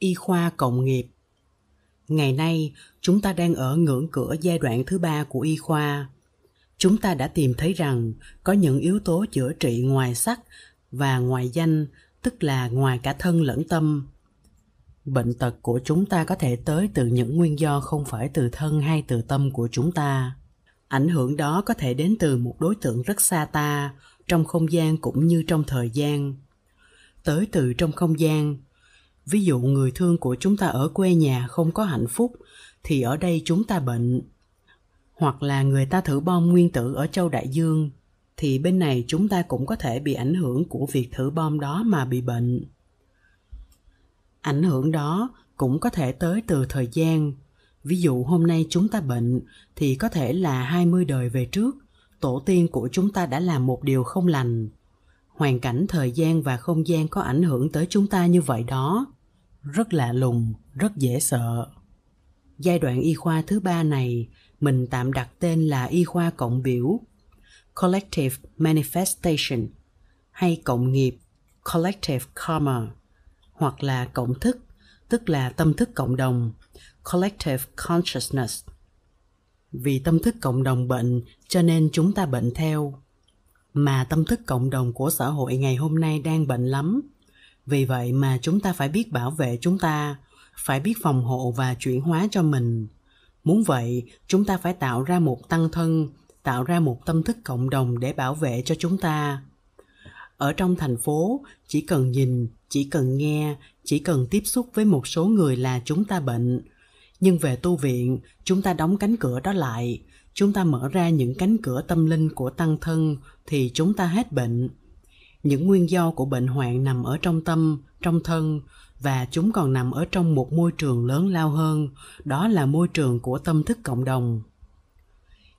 y khoa cộng nghiệp. Ngày nay, chúng ta đang ở ngưỡng cửa giai đoạn thứ ba của y khoa. Chúng ta đã tìm thấy rằng có những yếu tố chữa trị ngoài sắc và ngoài danh, tức là ngoài cả thân lẫn tâm. Bệnh tật của chúng ta có thể tới từ những nguyên do không phải từ thân hay từ tâm của chúng ta. Ảnh hưởng đó có thể đến từ một đối tượng rất xa ta, trong không gian cũng như trong thời gian. Tới từ trong không gian ví dụ người thương của chúng ta ở quê nhà không có hạnh phúc, thì ở đây chúng ta bệnh. Hoặc là người ta thử bom nguyên tử ở châu đại dương, thì bên này chúng ta cũng có thể bị ảnh hưởng của việc thử bom đó mà bị bệnh. Ảnh hưởng đó cũng có thể tới từ thời gian. Ví dụ hôm nay chúng ta bệnh, thì có thể là 20 đời về trước, tổ tiên của chúng ta đã làm một điều không lành. Hoàn cảnh thời gian và không gian có ảnh hưởng tới chúng ta như vậy đó rất lạ lùng, rất dễ sợ. Giai đoạn y khoa thứ ba này, mình tạm đặt tên là y khoa cộng biểu, collective manifestation, hay cộng nghiệp, collective karma, hoặc là cộng thức, tức là tâm thức cộng đồng, collective consciousness. Vì tâm thức cộng đồng bệnh, cho nên chúng ta bệnh theo. Mà tâm thức cộng đồng của xã hội ngày hôm nay đang bệnh lắm vì vậy mà chúng ta phải biết bảo vệ chúng ta, phải biết phòng hộ và chuyển hóa cho mình. Muốn vậy, chúng ta phải tạo ra một tăng thân, tạo ra một tâm thức cộng đồng để bảo vệ cho chúng ta. Ở trong thành phố, chỉ cần nhìn, chỉ cần nghe, chỉ cần tiếp xúc với một số người là chúng ta bệnh. Nhưng về tu viện, chúng ta đóng cánh cửa đó lại. Chúng ta mở ra những cánh cửa tâm linh của tăng thân thì chúng ta hết bệnh những nguyên do của bệnh hoạn nằm ở trong tâm, trong thân, và chúng còn nằm ở trong một môi trường lớn lao hơn, đó là môi trường của tâm thức cộng đồng.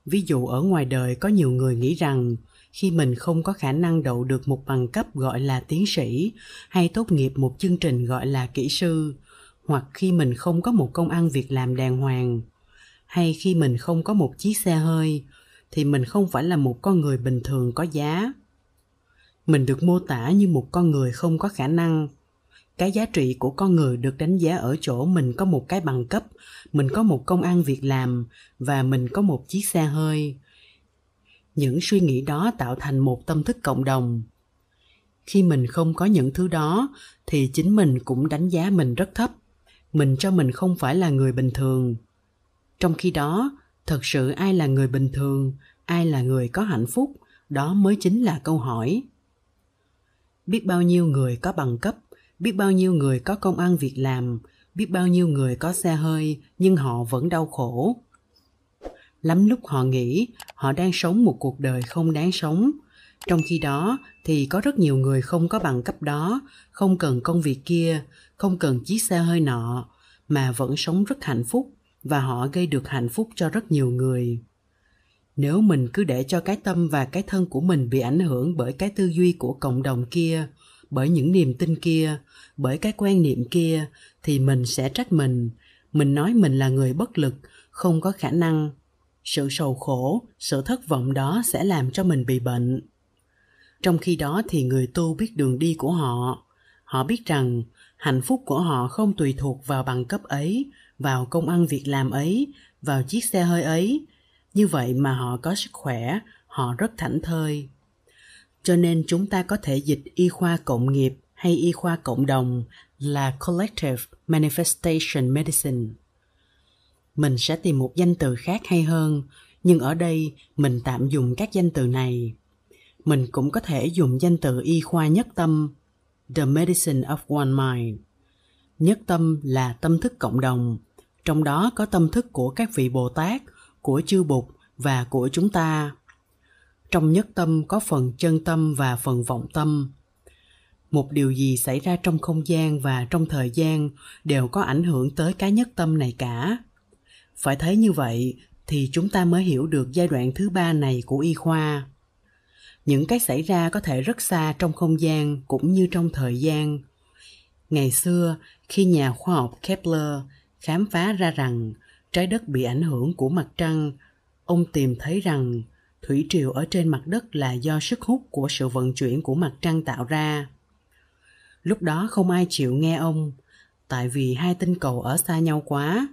Ví dụ, ở ngoài đời có nhiều người nghĩ rằng, khi mình không có khả năng đậu được một bằng cấp gọi là tiến sĩ, hay tốt nghiệp một chương trình gọi là kỹ sư, hoặc khi mình không có một công ăn việc làm đàng hoàng, hay khi mình không có một chiếc xe hơi, thì mình không phải là một con người bình thường có giá mình được mô tả như một con người không có khả năng. Cái giá trị của con người được đánh giá ở chỗ mình có một cái bằng cấp, mình có một công ăn việc làm và mình có một chiếc xe hơi. Những suy nghĩ đó tạo thành một tâm thức cộng đồng. Khi mình không có những thứ đó, thì chính mình cũng đánh giá mình rất thấp. Mình cho mình không phải là người bình thường. Trong khi đó, thật sự ai là người bình thường, ai là người có hạnh phúc, đó mới chính là câu hỏi biết bao nhiêu người có bằng cấp, biết bao nhiêu người có công ăn việc làm, biết bao nhiêu người có xe hơi, nhưng họ vẫn đau khổ. Lắm lúc họ nghĩ họ đang sống một cuộc đời không đáng sống. Trong khi đó thì có rất nhiều người không có bằng cấp đó, không cần công việc kia, không cần chiếc xe hơi nọ, mà vẫn sống rất hạnh phúc và họ gây được hạnh phúc cho rất nhiều người nếu mình cứ để cho cái tâm và cái thân của mình bị ảnh hưởng bởi cái tư duy của cộng đồng kia, bởi những niềm tin kia, bởi cái quan niệm kia, thì mình sẽ trách mình. Mình nói mình là người bất lực, không có khả năng. Sự sầu khổ, sự thất vọng đó sẽ làm cho mình bị bệnh. Trong khi đó thì người tu biết đường đi của họ. Họ biết rằng hạnh phúc của họ không tùy thuộc vào bằng cấp ấy, vào công ăn việc làm ấy, vào chiếc xe hơi ấy như vậy mà họ có sức khỏe, họ rất thảnh thơi. Cho nên chúng ta có thể dịch y khoa cộng nghiệp hay y khoa cộng đồng là collective manifestation medicine. Mình sẽ tìm một danh từ khác hay hơn, nhưng ở đây mình tạm dùng các danh từ này. Mình cũng có thể dùng danh từ y khoa nhất tâm, the medicine of one mind. Nhất tâm là tâm thức cộng đồng, trong đó có tâm thức của các vị bồ tát của chư bụt và của chúng ta. Trong nhất tâm có phần chân tâm và phần vọng tâm. Một điều gì xảy ra trong không gian và trong thời gian đều có ảnh hưởng tới cái nhất tâm này cả. Phải thấy như vậy thì chúng ta mới hiểu được giai đoạn thứ ba này của y khoa. Những cái xảy ra có thể rất xa trong không gian cũng như trong thời gian. Ngày xưa, khi nhà khoa học kepler khám phá ra rằng trái đất bị ảnh hưởng của mặt trăng ông tìm thấy rằng thủy triều ở trên mặt đất là do sức hút của sự vận chuyển của mặt trăng tạo ra lúc đó không ai chịu nghe ông tại vì hai tinh cầu ở xa nhau quá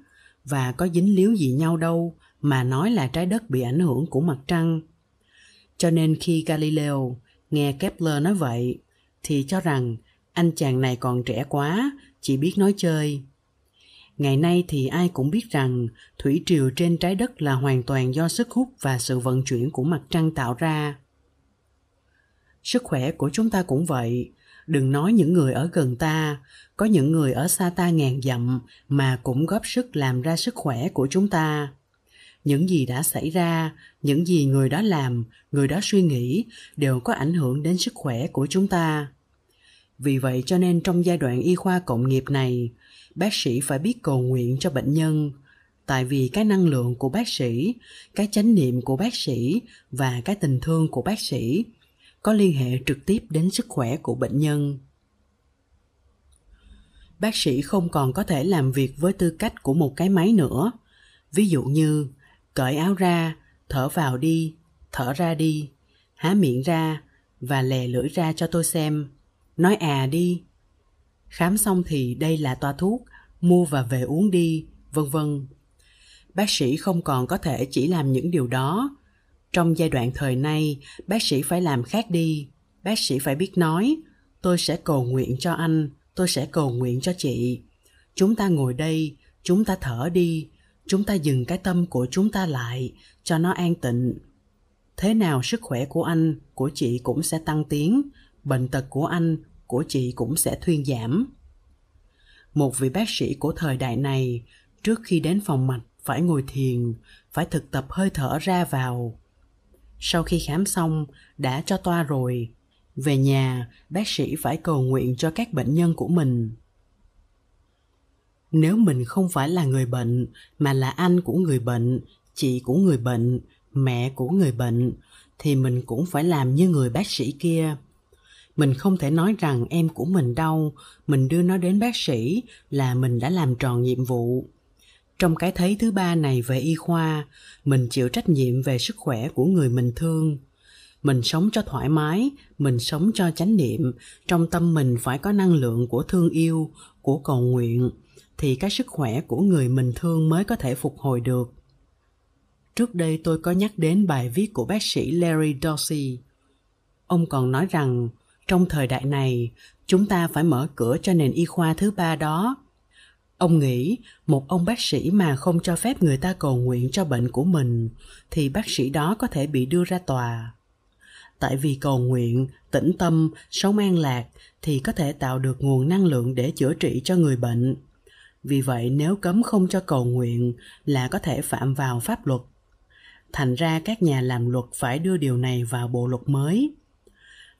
và có dính líu gì nhau đâu mà nói là trái đất bị ảnh hưởng của mặt trăng. Cho nên khi Galileo nghe Kepler nói vậy thì cho rằng anh chàng này còn trẻ quá, chỉ biết nói chơi. Ngày nay thì ai cũng biết rằng thủy triều trên trái đất là hoàn toàn do sức hút và sự vận chuyển của mặt trăng tạo ra. Sức khỏe của chúng ta cũng vậy, đừng nói những người ở gần ta, có những người ở xa ta ngàn dặm mà cũng góp sức làm ra sức khỏe của chúng ta. Những gì đã xảy ra, những gì người đó làm, người đó suy nghĩ đều có ảnh hưởng đến sức khỏe của chúng ta. Vì vậy cho nên trong giai đoạn y khoa cộng nghiệp này, bác sĩ phải biết cầu nguyện cho bệnh nhân, tại vì cái năng lượng của bác sĩ, cái chánh niệm của bác sĩ và cái tình thương của bác sĩ có liên hệ trực tiếp đến sức khỏe của bệnh nhân. Bác sĩ không còn có thể làm việc với tư cách của một cái máy nữa. Ví dụ như cởi áo ra thở vào đi thở ra đi há miệng ra và lè lưỡi ra cho tôi xem nói à đi. Khám xong thì đây là toa thuốc, mua và về uống đi, vân vân. Bác sĩ không còn có thể chỉ làm những điều đó. Trong giai đoạn thời nay, bác sĩ phải làm khác đi. Bác sĩ phải biết nói, tôi sẽ cầu nguyện cho anh, tôi sẽ cầu nguyện cho chị. Chúng ta ngồi đây, chúng ta thở đi, chúng ta dừng cái tâm của chúng ta lại, cho nó an tịnh. Thế nào sức khỏe của anh, của chị cũng sẽ tăng tiến bệnh tật của anh, của chị cũng sẽ thuyên giảm. Một vị bác sĩ của thời đại này, trước khi đến phòng mạch, phải ngồi thiền, phải thực tập hơi thở ra vào. Sau khi khám xong, đã cho toa rồi. Về nhà, bác sĩ phải cầu nguyện cho các bệnh nhân của mình. Nếu mình không phải là người bệnh, mà là anh của người bệnh, chị của người bệnh, mẹ của người bệnh, thì mình cũng phải làm như người bác sĩ kia mình không thể nói rằng em của mình đau, mình đưa nó đến bác sĩ là mình đã làm tròn nhiệm vụ. Trong cái thấy thứ ba này về y khoa, mình chịu trách nhiệm về sức khỏe của người mình thương. Mình sống cho thoải mái, mình sống cho chánh niệm, trong tâm mình phải có năng lượng của thương yêu, của cầu nguyện, thì cái sức khỏe của người mình thương mới có thể phục hồi được. Trước đây tôi có nhắc đến bài viết của bác sĩ larry dorsey. Ông còn nói rằng trong thời đại này chúng ta phải mở cửa cho nền y khoa thứ ba đó Ông nghĩ một ông bác sĩ mà không cho phép người ta cầu nguyện cho bệnh của mình thì bác sĩ đó có thể bị đưa ra tòa. Tại vì cầu nguyện, tĩnh tâm, sống an lạc thì có thể tạo được nguồn năng lượng để chữa trị cho người bệnh. Vì vậy nếu cấm không cho cầu nguyện là có thể phạm vào pháp luật. Thành ra các nhà làm luật phải đưa điều này vào bộ luật mới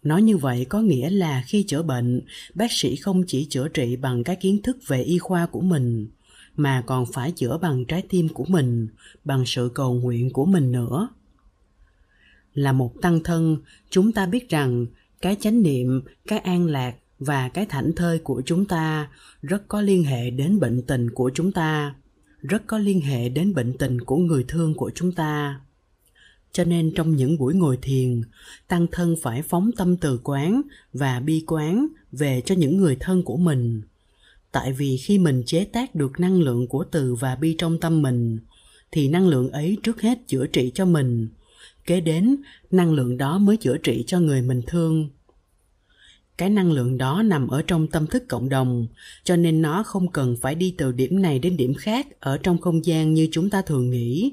Nói như vậy có nghĩa là khi chữa bệnh, bác sĩ không chỉ chữa trị bằng các kiến thức về y khoa của mình, mà còn phải chữa bằng trái tim của mình, bằng sự cầu nguyện của mình nữa. Là một tăng thân, chúng ta biết rằng cái chánh niệm, cái an lạc và cái thảnh thơi của chúng ta rất có liên hệ đến bệnh tình của chúng ta, rất có liên hệ đến bệnh tình của người thương của chúng ta cho nên trong những buổi ngồi thiền, tăng thân phải phóng tâm từ quán và bi quán về cho những người thân của mình. Tại vì khi mình chế tác được năng lượng của từ và bi trong tâm mình, thì năng lượng ấy trước hết chữa trị cho mình. Kế đến, năng lượng đó mới chữa trị cho người mình thương. Cái năng lượng đó nằm ở trong tâm thức cộng đồng, cho nên nó không cần phải đi từ điểm này đến điểm khác ở trong không gian như chúng ta thường nghĩ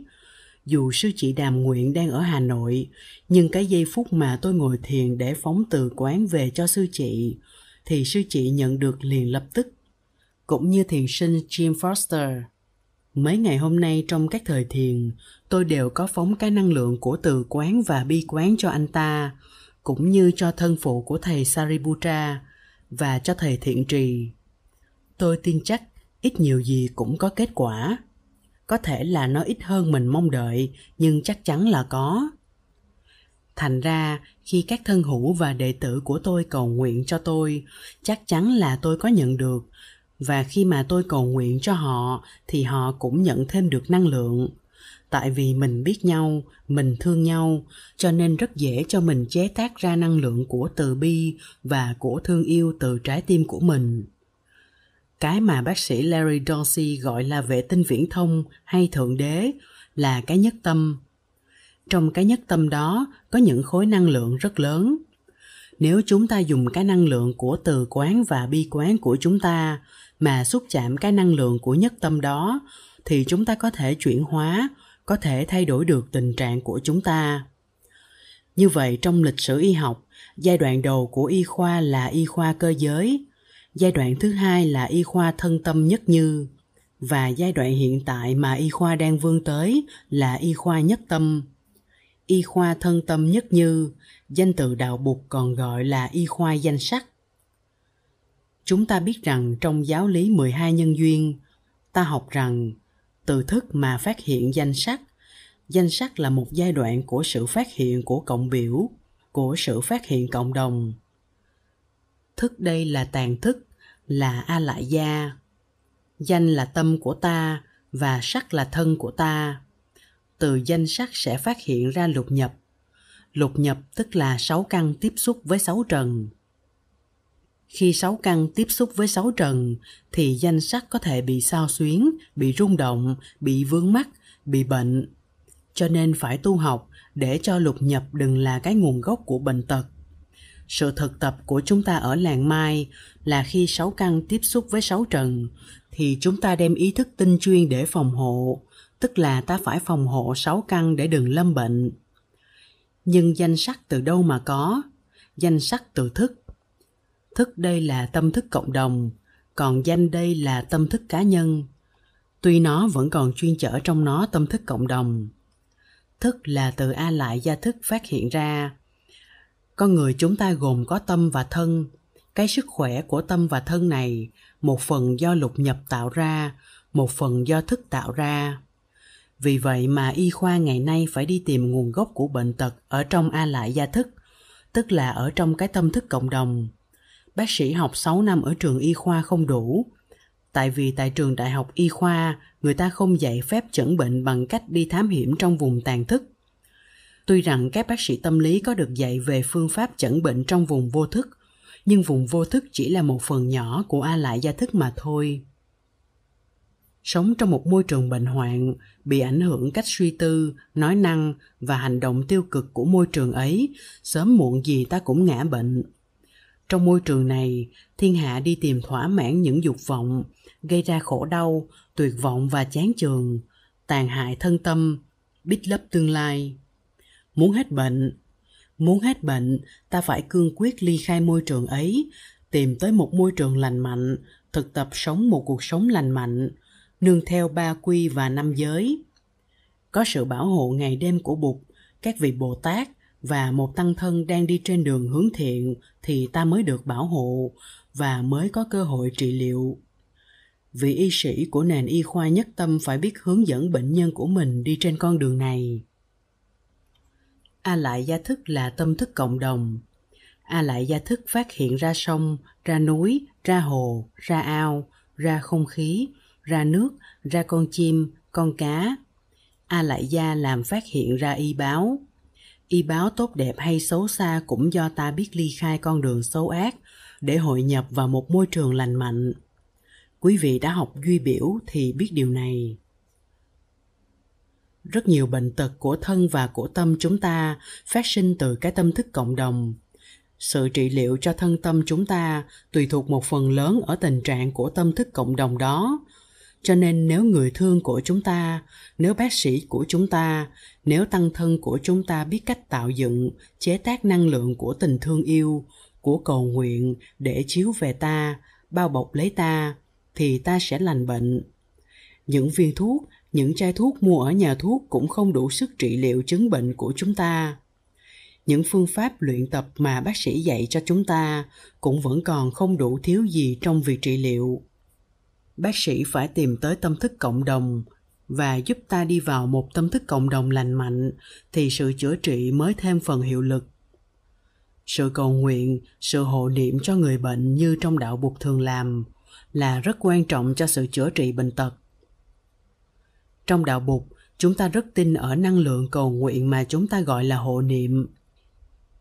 dù sư chị đàm nguyện đang ở hà nội, nhưng cái giây phút mà tôi ngồi thiền để phóng từ quán về cho sư chị, thì sư chị nhận được liền lập tức cũng như thiền sinh jim foster, mấy ngày hôm nay trong các thời thiền, tôi đều có phóng cái năng lượng của từ quán và bi quán cho anh ta, cũng như cho thân phụ của thầy Sariputra và cho thầy thiện trì. Tôi tin chắc ít nhiều gì cũng có kết quả có thể là nó ít hơn mình mong đợi, nhưng chắc chắn là có. Thành ra, khi các thân hữu và đệ tử của tôi cầu nguyện cho tôi, chắc chắn là tôi có nhận được. Và khi mà tôi cầu nguyện cho họ, thì họ cũng nhận thêm được năng lượng. Tại vì mình biết nhau, mình thương nhau, cho nên rất dễ cho mình chế tác ra năng lượng của từ bi và của thương yêu từ trái tim của mình cái mà bác sĩ Larry Dorsey gọi là vệ tinh viễn thông hay thượng đế là cái nhất tâm. Trong cái nhất tâm đó có những khối năng lượng rất lớn. Nếu chúng ta dùng cái năng lượng của từ quán và bi quán của chúng ta mà xúc chạm cái năng lượng của nhất tâm đó thì chúng ta có thể chuyển hóa, có thể thay đổi được tình trạng của chúng ta. Như vậy trong lịch sử y học, giai đoạn đầu của y khoa là y khoa cơ giới, giai đoạn thứ hai là y khoa thân tâm nhất như và giai đoạn hiện tại mà y khoa đang vươn tới là y khoa nhất tâm. Y khoa thân tâm nhất như, danh từ đạo Bụt còn gọi là y khoa danh sắc. Chúng ta biết rằng trong giáo lý 12 nhân duyên, ta học rằng từ thức mà phát hiện danh sắc, danh sắc là một giai đoạn của sự phát hiện của cộng biểu, của sự phát hiện cộng đồng. Thức đây là tàn thức, là A Lại Gia. Danh là tâm của ta và sắc là thân của ta. Từ danh sắc sẽ phát hiện ra lục nhập. Lục nhập tức là sáu căn tiếp xúc với sáu trần. Khi sáu căn tiếp xúc với sáu trần thì danh sắc có thể bị sao xuyến, bị rung động, bị vướng mắc, bị bệnh. Cho nên phải tu học để cho lục nhập đừng là cái nguồn gốc của bệnh tật. Sự thực tập của chúng ta ở làng Mai là khi sáu căn tiếp xúc với sáu trần thì chúng ta đem ý thức tinh chuyên để phòng hộ, tức là ta phải phòng hộ sáu căn để đừng lâm bệnh. Nhưng danh sắc từ đâu mà có? Danh sắc từ thức. Thức đây là tâm thức cộng đồng, còn danh đây là tâm thức cá nhân. Tuy nó vẫn còn chuyên chở trong nó tâm thức cộng đồng. Thức là từ A lại gia thức phát hiện ra. Con người chúng ta gồm có tâm và thân. Cái sức khỏe của tâm và thân này một phần do lục nhập tạo ra, một phần do thức tạo ra. Vì vậy mà y khoa ngày nay phải đi tìm nguồn gốc của bệnh tật ở trong A lại gia thức, tức là ở trong cái tâm thức cộng đồng. Bác sĩ học 6 năm ở trường y khoa không đủ, tại vì tại trường đại học y khoa người ta không dạy phép chẩn bệnh bằng cách đi thám hiểm trong vùng tàn thức. Tuy rằng các bác sĩ tâm lý có được dạy về phương pháp chẩn bệnh trong vùng vô thức, nhưng vùng vô thức chỉ là một phần nhỏ của A lại gia thức mà thôi. Sống trong một môi trường bệnh hoạn, bị ảnh hưởng cách suy tư, nói năng và hành động tiêu cực của môi trường ấy, sớm muộn gì ta cũng ngã bệnh. Trong môi trường này, thiên hạ đi tìm thỏa mãn những dục vọng, gây ra khổ đau, tuyệt vọng và chán chường, tàn hại thân tâm, bít lấp tương lai. Muốn hết bệnh, muốn hết bệnh, ta phải cương quyết ly khai môi trường ấy, tìm tới một môi trường lành mạnh, thực tập sống một cuộc sống lành mạnh, nương theo ba quy và năm giới. Có sự bảo hộ ngày đêm của Bụt, các vị Bồ Tát và một tăng thân đang đi trên đường hướng thiện thì ta mới được bảo hộ và mới có cơ hội trị liệu vị y sĩ của nền y khoa nhất tâm phải biết hướng dẫn bệnh nhân của mình đi trên con đường này a lại gia thức là tâm thức cộng đồng. A lại gia thức phát hiện ra sông, ra núi, ra hồ, ra ao, ra không khí, ra nước, ra con chim, con cá. A lại gia làm phát hiện ra y báo. Y báo tốt đẹp hay xấu xa cũng do ta biết ly khai con đường xấu ác để hội nhập vào một môi trường lành mạnh. Quý vị đã học duy biểu thì biết điều này rất nhiều bệnh tật của thân và của tâm chúng ta phát sinh từ cái tâm thức cộng đồng. Sự trị liệu cho thân tâm chúng ta tùy thuộc một phần lớn ở tình trạng của tâm thức cộng đồng đó. Cho nên nếu người thương của chúng ta, nếu bác sĩ của chúng ta, nếu tăng thân của chúng ta biết cách tạo dựng, chế tác năng lượng của tình thương yêu, của cầu nguyện để chiếu về ta, bao bọc lấy ta, thì ta sẽ lành bệnh. Những viên thuốc những chai thuốc mua ở nhà thuốc cũng không đủ sức trị liệu chứng bệnh của chúng ta. Những phương pháp luyện tập mà bác sĩ dạy cho chúng ta cũng vẫn còn không đủ thiếu gì trong việc trị liệu. Bác sĩ phải tìm tới tâm thức cộng đồng và giúp ta đi vào một tâm thức cộng đồng lành mạnh thì sự chữa trị mới thêm phần hiệu lực. Sự cầu nguyện, sự hộ niệm cho người bệnh như trong đạo bục thường làm là rất quan trọng cho sự chữa trị bệnh tật trong đạo bục chúng ta rất tin ở năng lượng cầu nguyện mà chúng ta gọi là hộ niệm.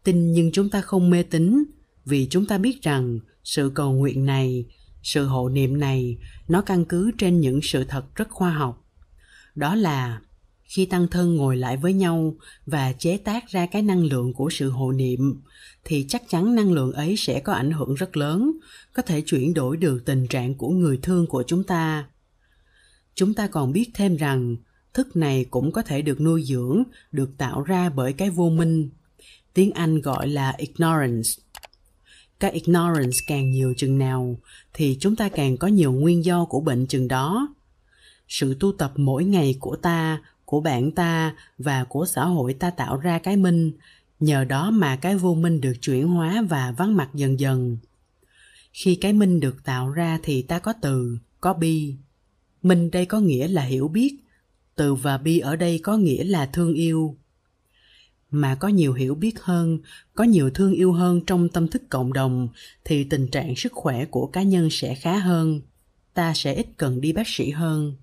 Tin nhưng chúng ta không mê tín, vì chúng ta biết rằng sự cầu nguyện này, sự hộ niệm này, nó căn cứ trên những sự thật rất khoa học. Đó là khi tăng thân ngồi lại với nhau và chế tác ra cái năng lượng của sự hộ niệm, thì chắc chắn năng lượng ấy sẽ có ảnh hưởng rất lớn, có thể chuyển đổi được tình trạng của người thương của chúng ta chúng ta còn biết thêm rằng, thức này cũng có thể được nuôi dưỡng, được tạo ra bởi cái vô minh. Tiếng anh gọi là ignorance. Cái ignorance càng nhiều chừng nào, thì chúng ta càng có nhiều nguyên do của bệnh chừng đó. Sự tu tập mỗi ngày của ta, của bạn ta và của xã hội ta tạo ra cái minh. Nhờ đó mà cái vô minh được chuyển hóa và vắng mặt dần dần. Khi cái minh được tạo ra thì ta có từ, có bi minh đây có nghĩa là hiểu biết. Từ và bi ở đây có nghĩa là thương yêu. Mà có nhiều hiểu biết hơn, có nhiều thương yêu hơn trong tâm thức cộng đồng, thì tình trạng sức khỏe của cá nhân sẽ khá hơn. Ta sẽ ít cần đi bác sĩ hơn.